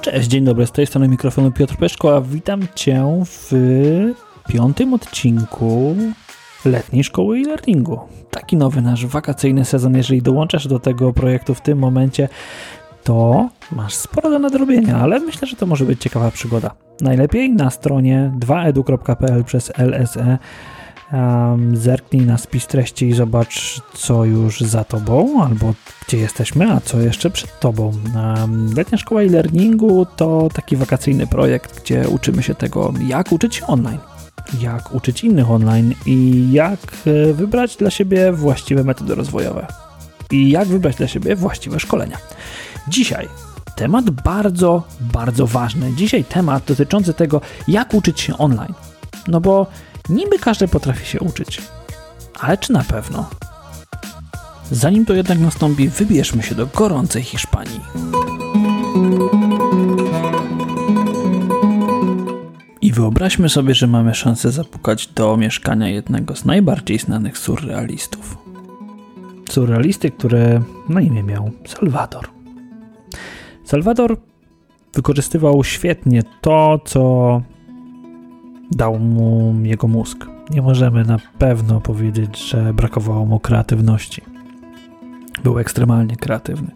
Cześć, dzień dobry, z tej strony mikrofonu Piotr Peszko, a witam Cię w piątym odcinku letniej szkoły e-learningu. Taki nowy nasz wakacyjny sezon. Jeżeli dołączasz do tego projektu w tym momencie, to masz sporo do nadrobienia, ale myślę, że to może być ciekawa przygoda. Najlepiej na stronie 2edu.pl przez LSE um, zerknij na spis treści i zobacz, co już za tobą, albo gdzie jesteśmy, a co jeszcze przed tobą. Um, Letnia Szkoła e-learningu to taki wakacyjny projekt, gdzie uczymy się tego, jak uczyć się online jak uczyć innych online i jak e, wybrać dla siebie właściwe metody rozwojowe i jak wybrać dla siebie właściwe szkolenia. Dzisiaj temat bardzo, bardzo ważny. Dzisiaj temat dotyczący tego, jak uczyć się online. No bo niby każdy potrafi się uczyć, ale czy na pewno? Zanim to jednak nastąpi, wybierzmy się do gorącej Hiszpanii. I wyobraźmy sobie, że mamy szansę zapukać do mieszkania jednego z najbardziej znanych surrealistów. Surrealisty, który na imię miał Salvador. Salvador wykorzystywał świetnie to, co dał mu jego mózg. Nie możemy na pewno powiedzieć, że brakowało mu kreatywności. Był ekstremalnie kreatywny,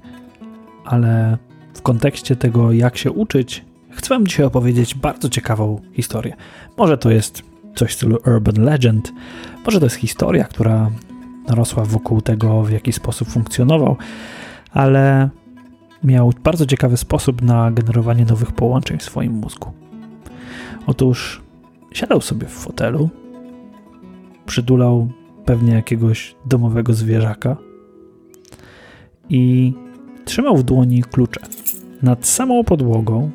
ale w kontekście tego, jak się uczyć, chcę Wam dzisiaj opowiedzieć bardzo ciekawą historię. Może to jest coś w stylu urban legend, może to jest historia, która narosła wokół tego, w jaki sposób funkcjonował, ale miał bardzo ciekawy sposób na generowanie nowych połączeń w swoim mózgu. Otóż siadał sobie w fotelu, przydulał pewnie jakiegoś domowego zwierzaka i trzymał w dłoni klucze nad samą podłogą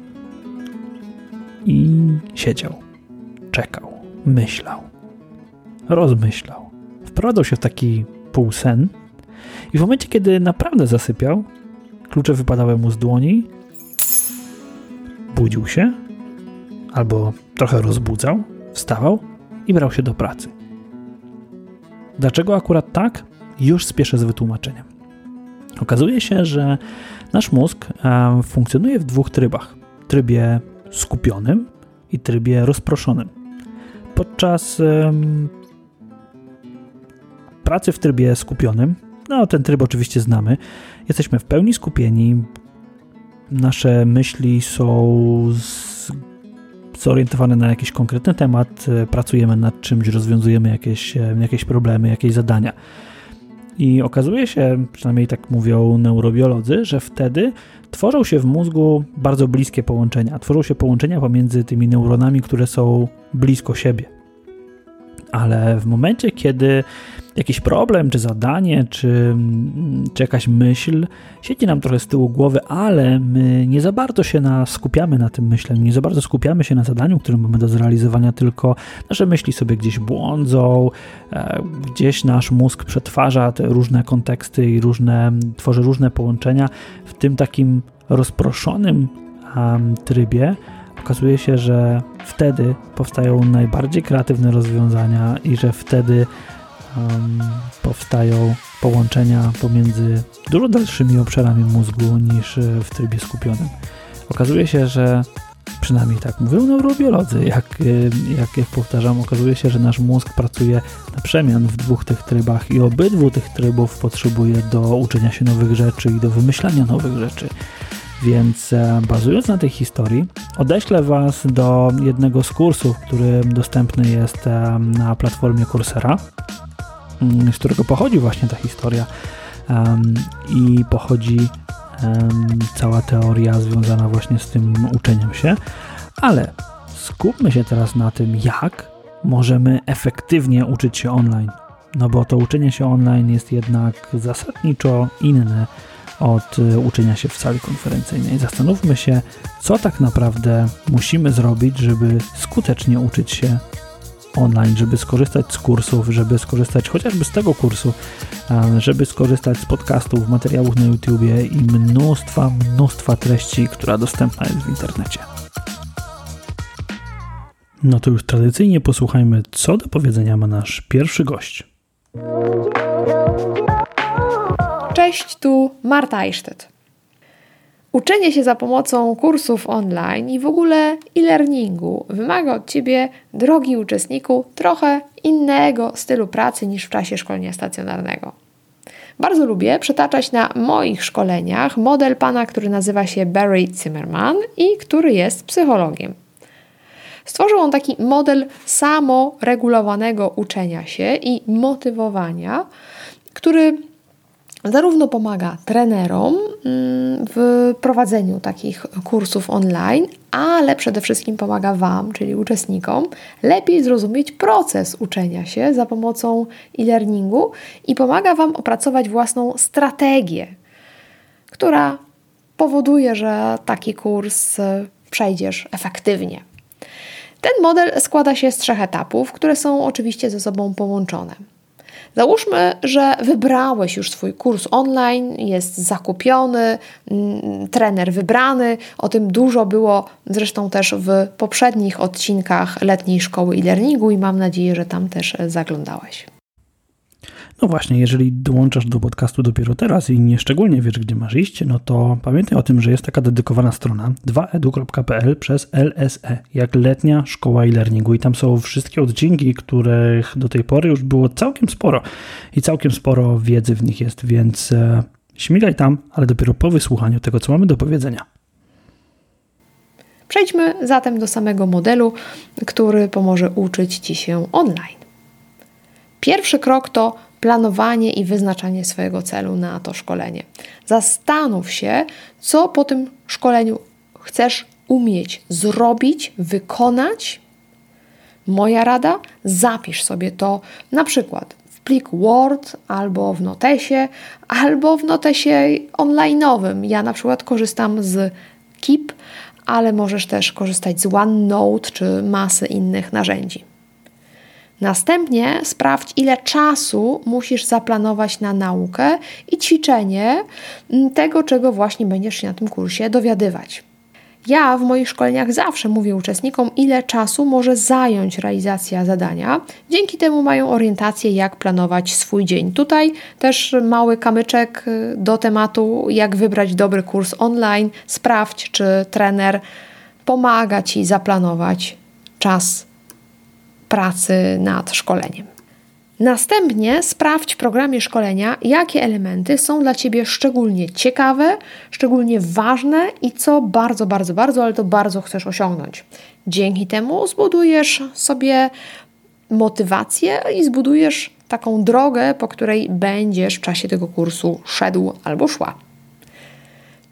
i siedział, czekał, myślał, rozmyślał. Wprowadzał się w taki półsen i w momencie, kiedy naprawdę zasypiał, klucze wypadały mu z dłoni, budził się albo trochę rozbudzał, wstawał i brał się do pracy. Dlaczego akurat tak? Już spieszę z wytłumaczeniem. Okazuje się, że nasz mózg funkcjonuje w dwóch trybach. Trybie skupionym i trybie rozproszonym. Podczas pracy w trybie skupionym, no ten tryb oczywiście znamy, jesteśmy w pełni skupieni, nasze myśli są zorientowane na jakiś konkretny temat, e, pracujemy nad czymś, rozwiązujemy jakieś, e, jakieś problemy, jakieś zadania. I okazuje się, przynajmniej tak mówią neurobiolodzy, że wtedy tworzą się w mózgu bardzo bliskie połączenia. Tworzą się połączenia pomiędzy tymi neuronami, które są blisko siebie. Ale w momencie, kiedy jakiś problem, czy zadanie, czy, czy jakaś myśl. Siedzi nam trochę z tyłu głowy, ale my nie za bardzo się na, skupiamy na tym myśleniu, nie za bardzo skupiamy się na zadaniu, które mamy do zrealizowania, tylko nasze myśli sobie gdzieś błądzą, e, gdzieś nasz mózg przetwarza te różne konteksty i różne, tworzy różne połączenia. W tym takim rozproszonym um, trybie, okazuje się, że wtedy powstają najbardziej kreatywne rozwiązania i że wtedy um, powstają połączenia pomiędzy dużo dalszymi obszarami mózgu niż e, w trybie skupionym. Okazuje się, że przynajmniej tak mówią neurobiolodzy, jak, e, jak, jak powtarzam, okazuje się, że nasz mózg pracuje na przemian w dwóch tych trybach i obydwu tych trybów potrzebuje do uczenia się nowych rzeczy i do wymyślania nowych rzeczy. Więc e, bazując na tej historii, odeślę Was do jednego z kursów, który dostępny jest na platformie Coursera. Z którego pochodzi właśnie ta historia um, i pochodzi um, cała teoria związana właśnie z tym uczeniem się, ale skupmy się teraz na tym, jak możemy efektywnie uczyć się online. No bo to uczenie się online jest jednak zasadniczo inne od y, uczenia się w sali konferencyjnej. Zastanówmy się, co tak naprawdę musimy zrobić, żeby skutecznie uczyć się online, żeby skorzystać z kursów, żeby skorzystać chociażby z tego kursu, żeby skorzystać z podcastów, materiałów na YouTubie i mnóstwa, mnóstwa treści, która dostępna jest w internecie. No to już tradycyjnie posłuchajmy, co do powiedzenia ma nasz pierwszy gość. Cześć, tu Marta Eichstätt. Uczenie się za pomocą kursów online i w ogóle e-learningu wymaga od Ciebie, drogi uczestniku, trochę innego stylu pracy niż w czasie szkolenia stacjonarnego. Bardzo lubię przetaczać na moich szkoleniach model pana, który nazywa się Barry Zimmerman i który jest psychologiem. Stworzył on taki model samoregulowanego uczenia się i motywowania, który zarówno pomaga trenerom mm, w prowadzeniu takich kursów online, ale przede wszystkim pomaga Wam, czyli uczestnikom, lepiej zrozumieć proces uczenia się za pomocą e-learningu i pomaga Wam opracować własną strategię, która powoduje, że taki kurs e, przejdziesz efektywnie. Ten model składa się z trzech etapów, które są oczywiście ze sobą połączone. Załóżmy, że wybrałeś już swój kurs online, jest zakupiony, mm, trener wybrany. O tym dużo było zresztą też w poprzednich odcinkach letniej szkoły e-learningu i mam nadzieję, że tam też zaglądałeś. No właśnie, jeżeli dołączasz do podcastu dopiero teraz i nie szczególnie wiesz, gdzie masz iść, no to pamiętaj o tym, że jest taka dedykowana strona 2edu.pl przez LSE, jak letnia szkoła e-learningu i tam są wszystkie odcinki, których do tej pory już było całkiem sporo i całkiem sporo wiedzy w nich jest, więc e, śmigaj tam, ale dopiero po wysłuchaniu tego, co mamy do powiedzenia. Przejdźmy zatem do samego modelu, który pomoże uczyć Ci się online. Pierwszy krok to planowanie i wyznaczanie swojego celu na to szkolenie. Zastanów się, co po tym szkoleniu chcesz umieć zrobić, wykonać. Moja rada: zapisz sobie to na przykład w plik Word albo w notesie, albo w notesie online'owym. Ja na przykład korzystam z Keep, ale możesz też korzystać z OneNote czy masy innych narzędzi. Następnie sprawdź, ile czasu musisz zaplanować na naukę i ćwiczenie mm, tego, czego właśnie będziesz się na tym kursie dowiadywać. Ja w moich szkoleniach zawsze mówię uczestnikom, ile czasu może zająć realizacja zadania. Dzięki temu mają orientację, jak planować swój dzień. Tutaj też mały kamyczek y, do tematu, jak wybrać dobry kurs online. Sprawdź, czy trener pomaga ci zaplanować czas pracy nad szkoleniem. Następnie sprawdź w programie szkolenia, jakie elementy są dla Ciebie szczególnie ciekawe, szczególnie ważne i co bardzo, bardzo, bardzo, ale to bardzo chcesz osiągnąć. Dzięki temu zbudujesz sobie motywację i zbudujesz taką drogę, po której będziesz w czasie tego kursu szedł albo szła.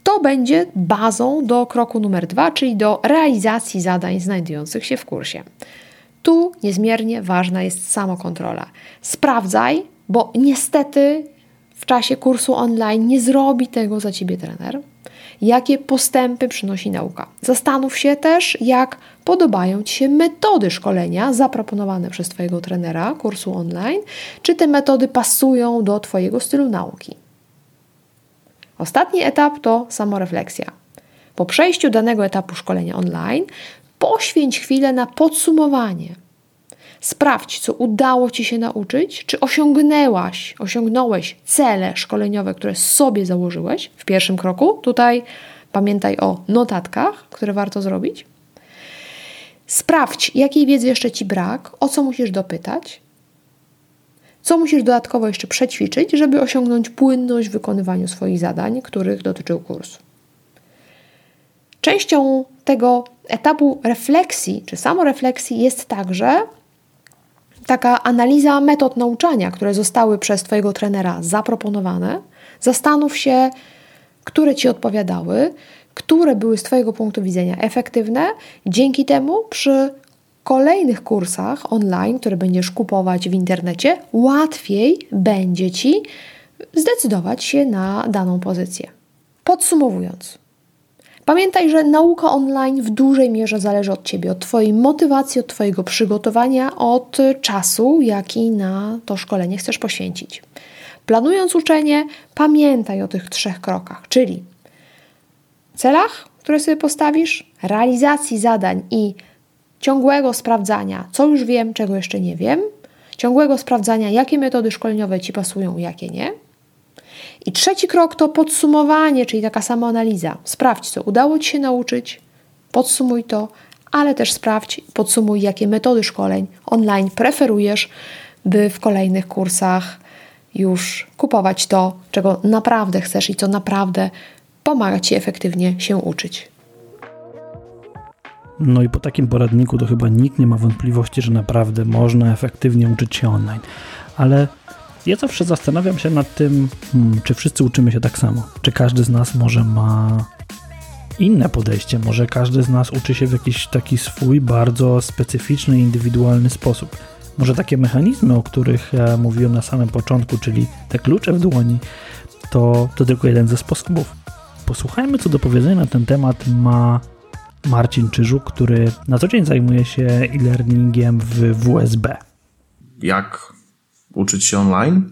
To będzie bazą do kroku numer dwa, czyli do realizacji zadań znajdujących się w kursie. Niezmiernie ważna jest samokontrola. Sprawdzaj, bo niestety w czasie kursu online nie zrobi tego za ciebie trener. Jakie postępy przynosi nauka? Zastanów się też, jak podobają Ci się metody szkolenia zaproponowane przez Twojego trenera kursu online, czy te metody pasują do Twojego stylu nauki. Ostatni etap to samorefleksja. Po przejściu danego etapu szkolenia online, poświęć chwilę na podsumowanie. Sprawdź, co udało Ci się nauczyć, czy osiągnęłaś, osiągnąłeś cele szkoleniowe, które sobie założyłeś w pierwszym kroku. Tutaj pamiętaj o notatkach, które warto zrobić. Sprawdź, jakiej wiedzy jeszcze Ci brak, o co musisz dopytać, co musisz dodatkowo jeszcze przećwiczyć, żeby osiągnąć płynność w wykonywaniu swoich zadań, których dotyczył kurs. Częścią tego etapu refleksji czy samorefleksji jest także taka analiza metod nauczania, które zostały przez Twojego trenera zaproponowane. Zastanów się, które Ci odpowiadały, które były z Twojego punktu widzenia efektywne. Dzięki temu przy kolejnych kursach online, które będziesz kupować w internecie, łatwiej będzie Ci zdecydować się na daną pozycję. Podsumowując, Pamiętaj, że nauka online w dużej mierze zależy od Ciebie, od Twojej motywacji, od Twojego przygotowania, od czasu, jaki na to szkolenie chcesz poświęcić. Planując uczenie, pamiętaj o tych trzech krokach, czyli celach, które sobie postawisz, realizacji zadań i ciągłego sprawdzania, co już wiem, czego jeszcze nie wiem, ciągłego sprawdzania, jakie metody szkoleniowe Ci pasują, jakie nie. I trzeci krok to podsumowanie, czyli taka samoanaliza. Sprawdź, co udało Ci się nauczyć, podsumuj to, ale też sprawdź, podsumuj, jakie metody szkoleń online preferujesz, by w kolejnych kursach już kupować to, czego naprawdę chcesz i co naprawdę pomaga Ci efektywnie się uczyć. No i po takim poradniku to chyba nikt nie ma wątpliwości, że naprawdę można efektywnie uczyć się online. Ale ja zawsze zastanawiam się nad tym, hmm, czy wszyscy uczymy się tak samo. Czy każdy z nas może ma inne podejście, może każdy z nas uczy się w jakiś taki swój, bardzo specyficzny, indywidualny sposób. Może takie mechanizmy, o których ja mówiłem na samym początku, czyli te klucze w dłoni, to, to tylko jeden ze sposobów. Posłuchajmy, co do powiedzenia na ten temat ma Marcin Czyżuk, który na co dzień zajmuje się e-learningiem w WSB. Jak uczyć się online?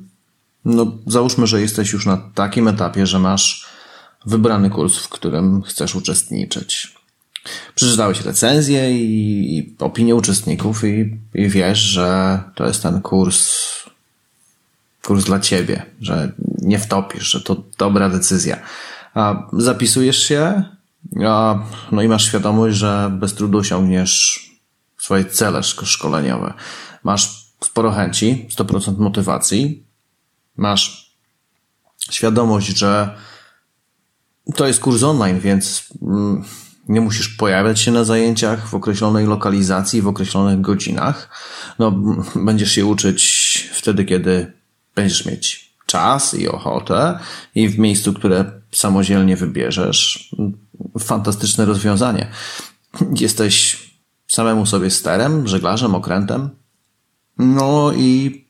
No, załóżmy, że jesteś już na takim etapie, że masz wybrany kurs, w którym chcesz uczestniczyć. Przeczytałeś recenzję i, i opinie uczestników i, i wiesz, że to jest ten kurs, kurs dla ciebie, że nie wtopisz, że to dobra decyzja. A zapisujesz się, a, no i masz świadomość, że bez trudu osiągniesz swoje cele szkoleniowe. Masz sporo chęci, 100% motywacji, masz świadomość, że to jest kurs online, więc mm, nie musisz pojawiać się na zajęciach w określonej lokalizacji, w określonych godzinach. No, będziesz się uczyć wtedy, kiedy będziesz mieć czas i ochotę i w miejscu, które samodzielnie wybierzesz. Fantastyczne rozwiązanie. Jesteś samemu sobie sterem, żeglarzem, okrętem. No i,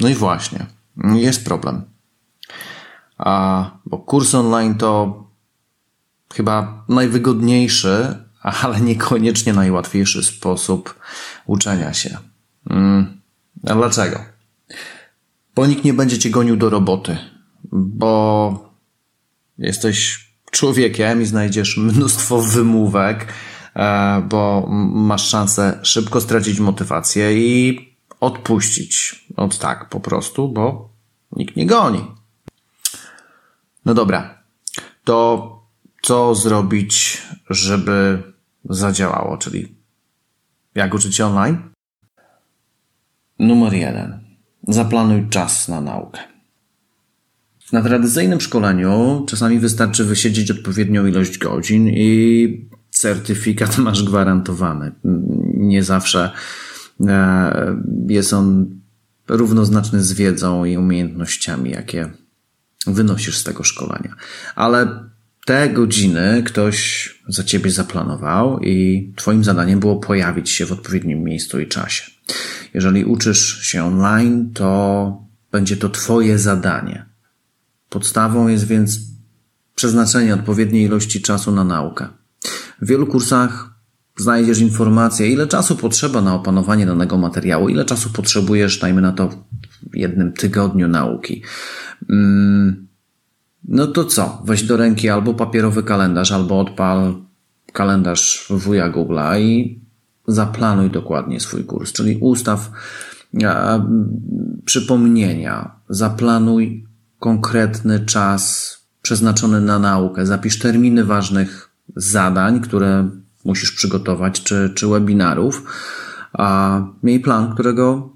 no i właśnie, jest problem. A, bo kurs online to chyba najwygodniejszy, ale niekoniecznie najłatwiejszy sposób uczenia się. Mm. A dlaczego? Bo nikt nie będzie cię gonił do roboty, bo jesteś człowiekiem i znajdziesz mnóstwo wymówek, e, bo masz szansę szybko stracić motywację i odpuścić. Od tak po prostu, bo nikt nie goni. No dobra, to co zrobić, żeby zadziałało, czyli jak uczyć się online? Numer jeden. Zaplanuj czas na naukę. Na tradycyjnym szkoleniu czasami wystarczy wysiedzieć odpowiednią ilość godzin i certyfikat masz gwarantowany. Nie zawsze jest on równoznaczny z wiedzą i umiejętnościami, jakie wynosisz z tego szkolenia. Ale te godziny ktoś za ciebie zaplanował i twoim zadaniem było pojawić się w odpowiednim miejscu i czasie. Jeżeli uczysz się online, to będzie to twoje zadanie. Podstawą jest więc przeznaczenie odpowiedniej ilości czasu na naukę. W wielu kursach znajdziesz informację, ile czasu potrzeba na opanowanie danego materiału, ile czasu potrzebujesz, dajmy na to, w jednym tygodniu nauki. Hmm no to co? Weź do ręki albo papierowy kalendarz, albo odpal kalendarz wuja Google'a i zaplanuj dokładnie swój kurs, czyli ustaw przypomnienia, zaplanuj konkretny czas przeznaczony na naukę, zapisz terminy ważnych zadań, które musisz przygotować, czy, czy webinarów, a miej plan, którego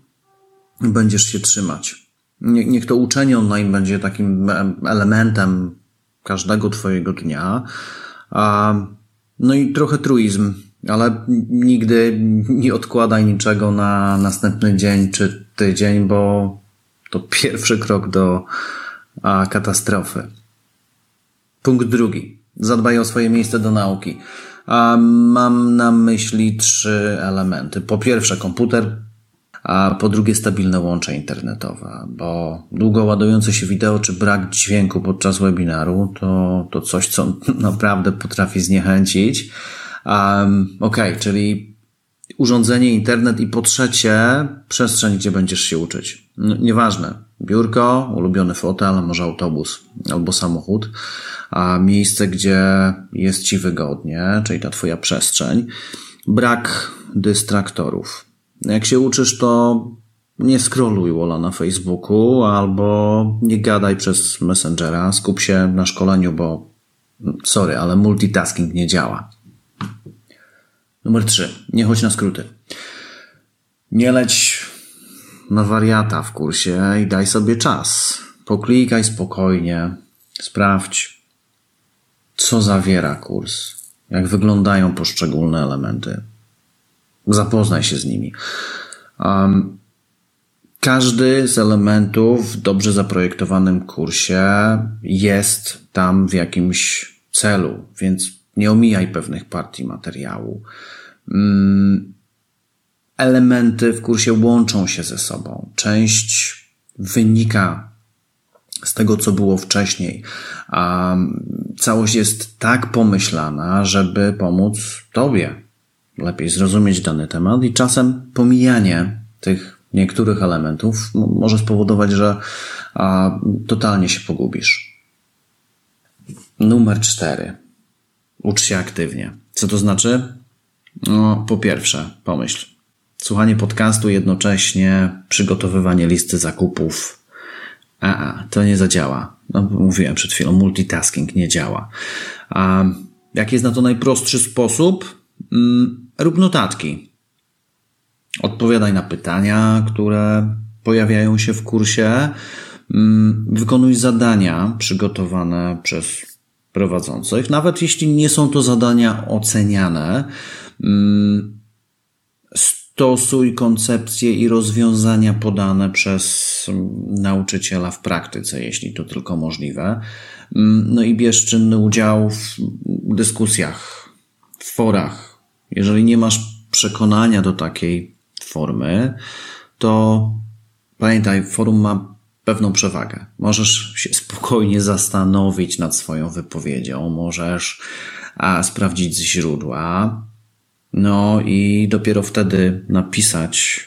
będziesz się trzymać niech to uczenie online będzie takim elementem każdego Twojego dnia. No i trochę truizm, ale nigdy nie odkładaj niczego na następny dzień czy tydzień, bo to pierwszy krok do katastrofy. Punkt drugi. Zadbaj o swoje miejsce do nauki. Mam na myśli trzy elementy. Po pierwsze, komputer a po drugie stabilne łącze internetowe, bo długo ładujące się wideo czy brak dźwięku podczas webinaru to, to coś, co naprawdę potrafi zniechęcić. Um, ok, czyli urządzenie, internet i po trzecie przestrzeń, gdzie będziesz się uczyć. Nieważne, biurko, ulubiony fotel, może autobus albo samochód, a miejsce, gdzie jest ci wygodnie, czyli ta twoja przestrzeń. Brak dystraktorów jak się uczysz, to nie scrolluj Wola na Facebooku albo nie gadaj przez Messengera, skup się na szkoleniu, bo sorry, ale multitasking nie działa. Numer 3. Nie chodź na skróty. Nie leć na wariata w kursie i daj sobie czas. Poklikaj spokojnie, sprawdź, co zawiera kurs, jak wyglądają poszczególne elementy. Zapoznaj się z nimi. Um, każdy z elementów w dobrze zaprojektowanym kursie jest tam w jakimś celu, więc nie omijaj pewnych partii materiału. Um, elementy w kursie łączą się ze sobą. Część wynika z tego, co było wcześniej. A całość jest tak pomyślana, żeby pomóc Tobie lepiej zrozumieć dany temat i czasem pomijanie tych niektórych elementów może spowodować, że a, totalnie się pogubisz. Numer cztery. Ucz się aktywnie. Co to znaczy? No, po pierwsze, pomyśl. Słuchanie podcastu jednocześnie, przygotowywanie listy zakupów. A, a to nie zadziała. No, mówiłem przed chwilą, multitasking nie działa. A jaki jest na to najprostszy sposób? Mm, rób notatki. Odpowiadaj na pytania, które pojawiają się w kursie. Mm, wykonuj zadania przygotowane przez prowadzących, nawet jeśli nie są to zadania oceniane. Mm, stosuj koncepcje i rozwiązania podane przez nauczyciela w praktyce, jeśli to tylko możliwe. No i bierz czynny udział w dyskusjach, w forach. Jeżeli nie masz przekonania do takiej formy, to pamiętaj, forum ma pewną przewagę. Możesz się spokojnie zastanowić nad swoją wypowiedzią, możesz a, sprawdzić źródła, no i dopiero wtedy napisać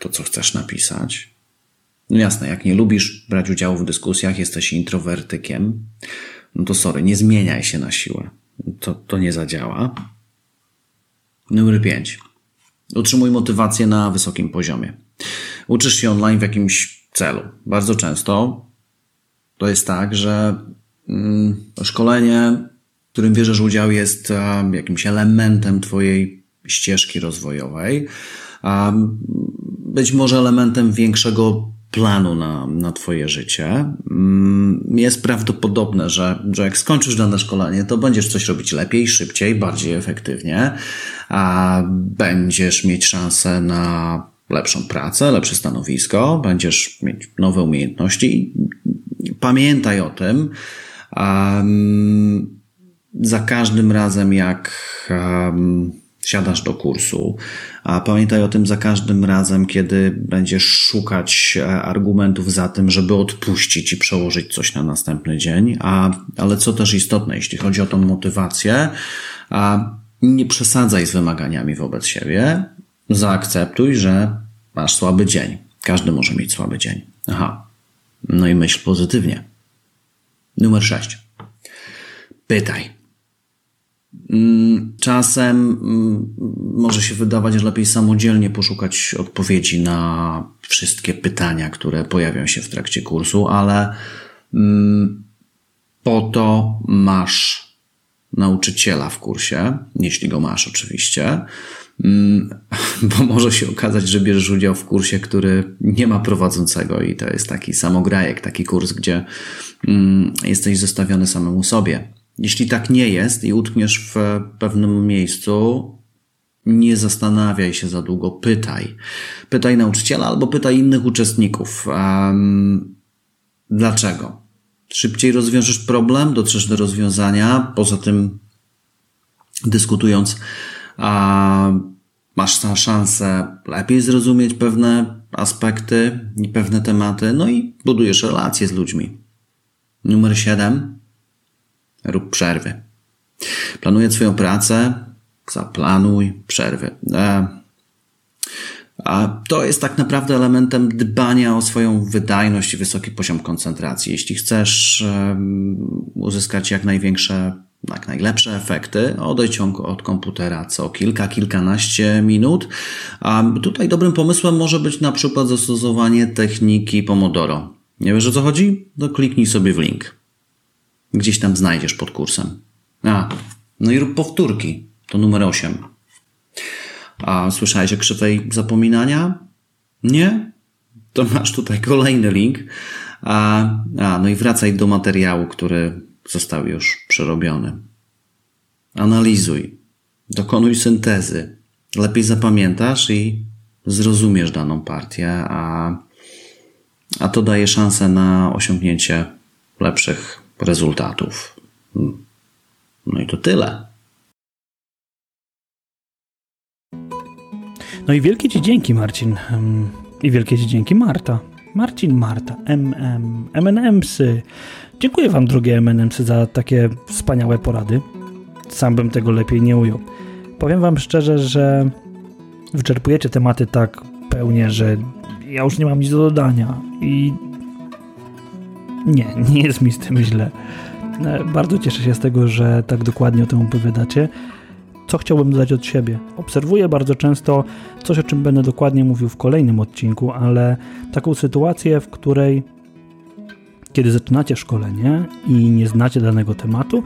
to, co chcesz napisać. No jasne, jak nie lubisz brać udziału w dyskusjach, jesteś introwertykiem, no to sorry, nie zmieniaj się na siłę. To, to nie zadziała. Numer 5. Utrzymuj motywację na wysokim poziomie. Uczysz się online w jakimś celu. Bardzo często to jest tak, że mm, szkolenie którym bierzesz udział, jest jakimś elementem Twojej ścieżki rozwojowej, być może elementem większego planu na, na Twoje życie. Mm, jest prawdopodobne, że, że jak skończysz dane szkolenie, to będziesz coś robić lepiej, szybciej, bardziej efektywnie, a będziesz mieć szansę na lepszą pracę, lepsze stanowisko, będziesz mieć nowe umiejętności. Pamiętaj o tym. Za każdym razem, jak um, siadasz do kursu, a pamiętaj o tym za każdym razem, kiedy będziesz szukać e, argumentów za tym, żeby odpuścić i przełożyć coś na następny dzień. A, ale co też istotne, jeśli chodzi o tą motywację, a nie przesadzaj z wymaganiami wobec siebie. Zaakceptuj, że masz słaby dzień. Każdy może mieć słaby dzień. Aha. No i myśl pozytywnie. Numer 6. Pytaj. Mm, czasem mm, może się wydawać, że lepiej samodzielnie poszukać odpowiedzi na wszystkie pytania, które pojawią się w trakcie kursu, ale mm, po to masz nauczyciela w kursie, jeśli go masz oczywiście, bo może się okazać, że bierzesz udział w kursie, który nie ma prowadzącego i to jest taki samograjek, taki kurs, gdzie jesteś zostawiony samemu sobie. Jeśli tak nie jest i utkniesz w pewnym miejscu, nie zastanawiaj się za długo, pytaj. Pytaj nauczyciela albo pytaj innych uczestników. Um, dlaczego? Szybciej rozwiążesz problem, dotrzesz do rozwiązania. Poza tym, dyskutując, a, masz szansę lepiej zrozumieć pewne aspekty i pewne tematy, no i budujesz relacje z ludźmi. Numer 7 rób przerwy. Planuję swoją pracę, zaplanuj przerwy. E, a to jest tak naprawdę elementem dbania o swoją wydajność i wysoki poziom koncentracji. Jeśli chcesz uzyskać jak największe jak najlepsze efekty, odejdź od komputera co kilka, kilkanaście minut. A tutaj dobrym pomysłem może być na przykład zastosowanie techniki Pomodoro. Nie wiesz o co chodzi? To kliknij sobie w link. Gdzieś tam znajdziesz pod kursem. A, no i rób powtórki. To numer 8. A słyszałeś o krzywej zapominania? Nie? To masz tutaj kolejny link. A, a, no i wracaj do materiału, który został już przerobiony. Analizuj, dokonuj syntezy. Lepiej zapamiętasz i zrozumiesz daną partię, a, a to daje szansę na osiągnięcie lepszych rezultatów. No i to tyle. No i wielkie Ci dzięki, Marcin. I wielkie Ci dzięki, Marta. Marcin, Marta, MM, MNMsy. Dziękuję Wam, drogie MNMsy, za takie wspaniałe porady. Sam bym tego lepiej nie ujął. Powiem Wam szczerze, że wyczerpujecie tematy tak pełnie, że ja już nie mam nic do dodania i nie, nie jest mi z tym źle. E, bardzo cieszę się z tego, że tak dokładnie o tym opowiadacie. Co chciałbym dodać od siebie? Obserwuję bardzo często coś, o czym będę dokładnie mówił w kolejnym odcinku, ale taką sytuację, w której kiedy zaczynacie szkolenie i nie znacie danego tematu,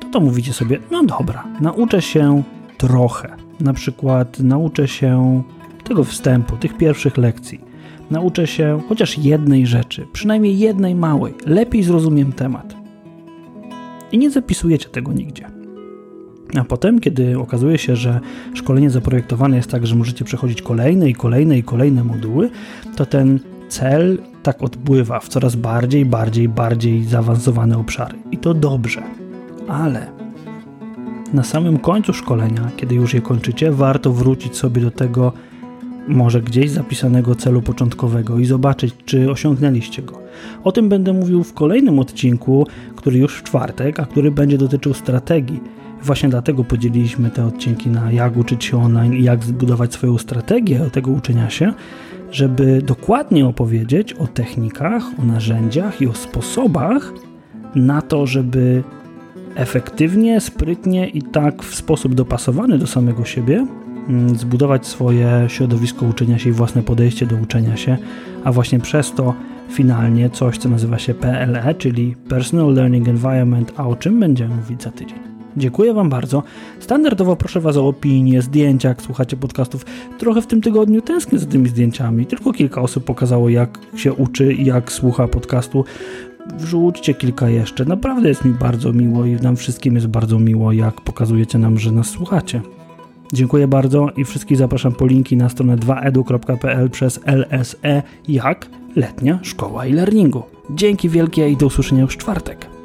to to mówicie sobie, no dobra, nauczę się trochę. Na przykład nauczę się tego wstępu, tych pierwszych lekcji. Nauczę się chociaż jednej rzeczy, przynajmniej jednej małej. Lepiej zrozumiem temat. I nie zapisujecie tego nigdzie. A potem, kiedy okazuje się, że szkolenie zaprojektowane jest tak, że możecie przechodzić kolejne i kolejne i kolejne moduły, to ten cel tak odpływa w coraz bardziej, bardziej, bardziej zaawansowane obszary. I to dobrze. Ale na samym końcu szkolenia, kiedy już je kończycie, warto wrócić sobie do tego może gdzieś zapisanego celu początkowego i zobaczyć, czy osiągnęliście go. O tym będę mówił w kolejnym odcinku, który już w czwartek, a który będzie dotyczył strategii Właśnie dlatego podzieliliśmy te odcinki na jak uczyć się online i jak zbudować swoją strategię tego uczenia się, żeby dokładnie opowiedzieć o technikach, o narzędziach i o sposobach na to, żeby efektywnie, sprytnie i tak w sposób dopasowany do samego siebie zbudować swoje środowisko uczenia się i własne podejście do uczenia się, a właśnie przez to finalnie coś, co nazywa się PLE, czyli Personal Learning Environment, a o czym będziemy mówić za tydzień. Dziękuję Wam bardzo. Standardowo proszę Was o opinie, zdjęcia, jak słuchacie podcastów. Trochę w tym tygodniu tęsknię za tymi zdjęciami. Tylko kilka osób pokazało, jak się uczy i jak słucha podcastu. Wrzućcie kilka jeszcze. Naprawdę jest mi bardzo miło i nam wszystkim jest bardzo miło, jak pokazujecie nam, że nas słuchacie. Dziękuję bardzo i wszystkich zapraszam po linki na stronę 2edu.pl przez LSE jak letnia szkoła e-learningu. Dzięki wielkie i do usłyszenia już czwartek.